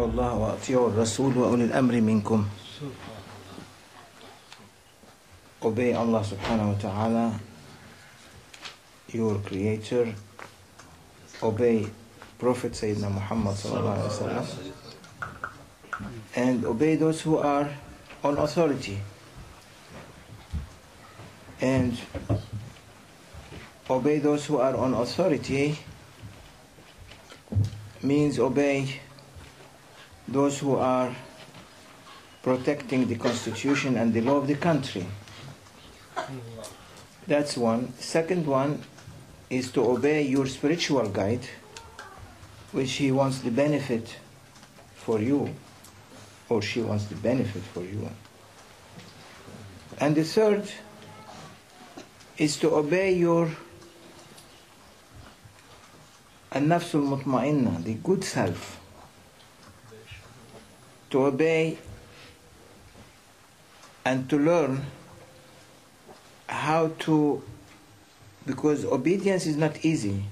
أطيعوا الله وأطيعوا الرسول وأولي الأمر منكم Obey Allah subhanahu wa ta'ala, your creator. Obey Prophet Sayyidina Muhammad sallallahu alaihi wasallam. And obey those who are on authority. And obey those who are on authority means obey those who are protecting the constitution and the law of the country. That's one. Second one is to obey your spiritual guide, which he wants the benefit for you, or she wants the benefit for you. And the third is to obey your النفس المطمئنة, the good self. To obey and to learn how to, because obedience is not easy.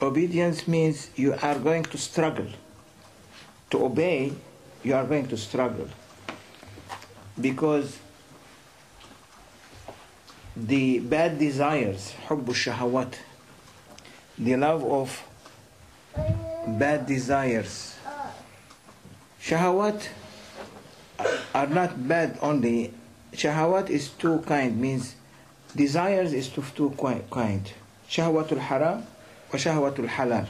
Obedience means you are going to struggle. To obey, you are going to struggle. Because the bad desires, حب الشهوات, the love of bad desires. Shahawat are not bad only. Shahawat is two kind, means desires is two, two kind. Shahwatul haram or shahwatul halal.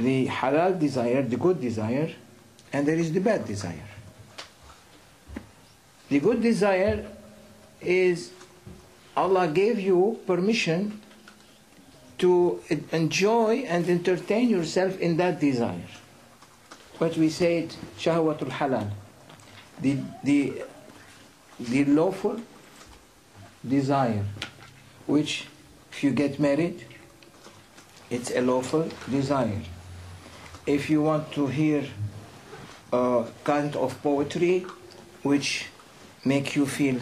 The halal desire, the good desire, and there is the bad desire. The good desire is Allah gave you permission to enjoy and entertain yourself in that desire. What we said, shahwatul halal, the, the, the lawful desire, which if you get married, it's a lawful desire. If you want to hear a kind of poetry which make you feel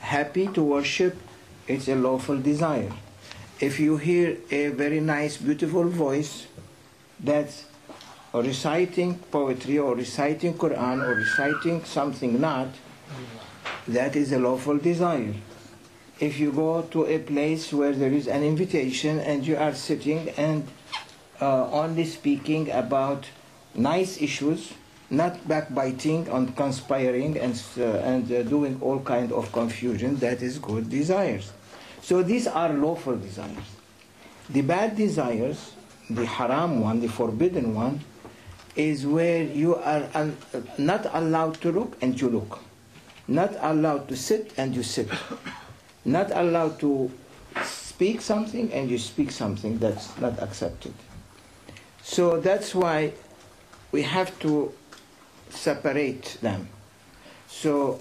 happy to worship, it's a lawful desire if you hear a very nice, beautiful voice that's reciting poetry or reciting Quran or reciting something not, that is a lawful desire. If you go to a place where there is an invitation and you are sitting and uh, only speaking about nice issues, not backbiting and conspiring and, uh, and uh, doing all kind of confusion, that is good desires. So these are lawful desires. The bad desires, the haram one, the forbidden one, is where you are not allowed to look and you look. Not allowed to sit and you sit. Not allowed to speak something and you speak something that's not accepted. So that's why we have to separate them. So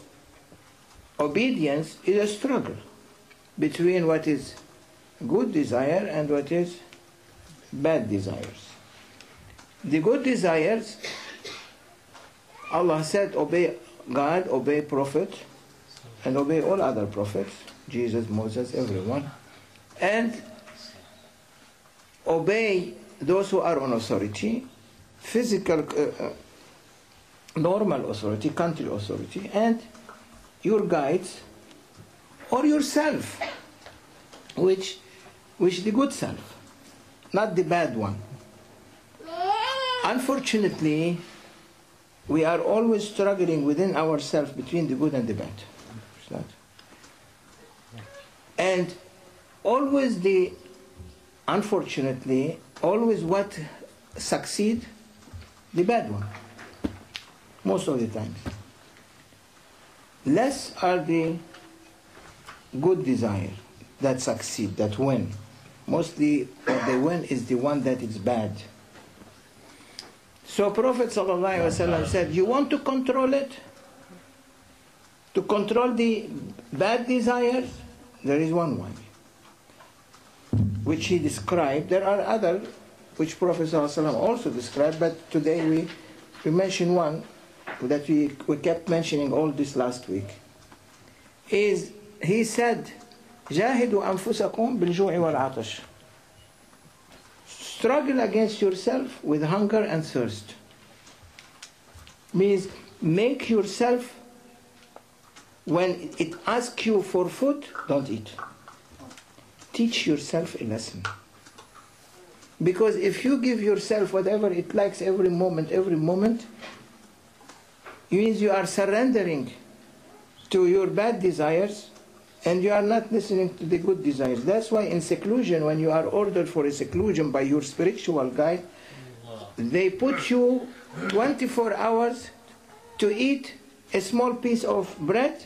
obedience is a struggle between what is good desire and what is bad desires. The good desires, Allah said, obey God, obey Prophet, and obey all other prophets, Jesus, Moses, everyone, and obey those who are on authority, physical, uh, uh, normal authority, country authority, and your guides or yourself, which, which the good self, not the bad one. Unfortunately, we are always struggling within ourselves between the good and the bad. And always the, unfortunately, always what succeed, the bad one. Most of the times. Less are the good desire that succeed, that win. Mostly what they win is the one that is bad. So Prophet ﷺ said, you want to control it? To control the bad desires? There is one way. Which he described. There are other which Prophet ﷺ also described, but today we, we mention one that we, we kept mentioning all this last week. Is he said, جاهدوا أنفسكم بالجوع والعطش. Struggle against yourself with hunger and thirst. means make yourself when it asks you for food, don't eat. Teach yourself a lesson. Because if you give yourself whatever it likes every moment, every moment, it means you are surrendering to your bad desires and you are not listening to the good desires. That's why in seclusion, when you are ordered for a seclusion by your spiritual guide, they put you 24 hours to eat a small piece of bread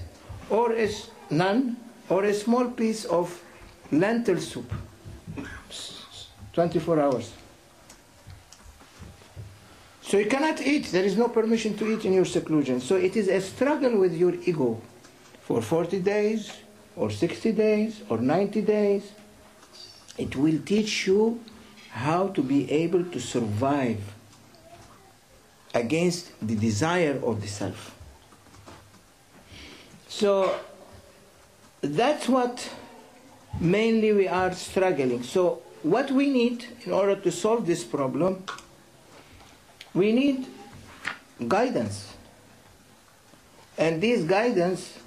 or a naan or a small piece of lentil soup. 24 hours. So you cannot eat. There is no permission to eat in your seclusion. So it is a struggle with your ego for 40 days or 60 days or 90 days. It will teach you how to be able to survive against the desire of the self. So that's what mainly we are struggling. So what we need in order to solve this problem, we need guidance. And this guidance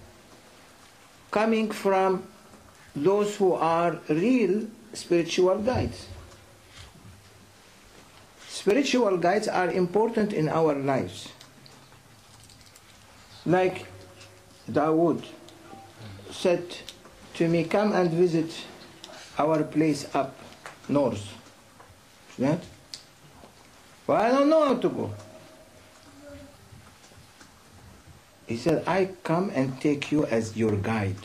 coming from those who are real spiritual guides. Spiritual guides are important in our lives. Like Dawood said to me, Come and visit our place up north. That? Well, I don't know how to go. He said, I come and take you as your guide.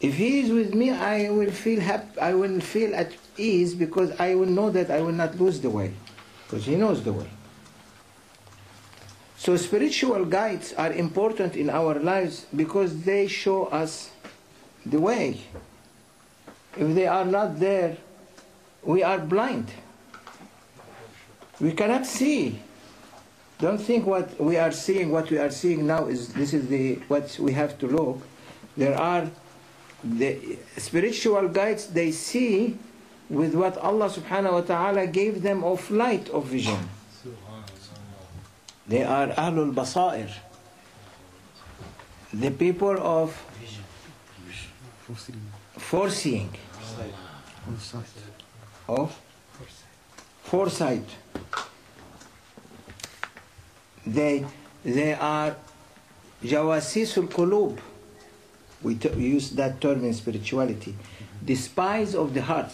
If he is with me, I will feel happy, I will feel at ease because I will know that I will not lose the way. Because he knows the way. So spiritual guides are important in our lives because they show us the way. If they are not there, we are blind. We cannot see. Don't think what we are seeing, what we are seeing now is this is the what we have to look. There are the spiritual guides they see with what Allah subhanahu wa ta'ala gave them of light of vision. They are Ahlul Basair. The people of foreseeing, of foresight. They, they are Jawasisul Qulub. We, use that term in spirituality. The spies of the heart.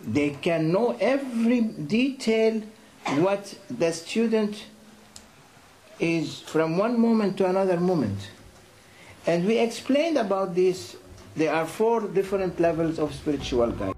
They can know every detail what the student is from one moment to another moment. And we explained about this. There are four different levels of spiritual guidance.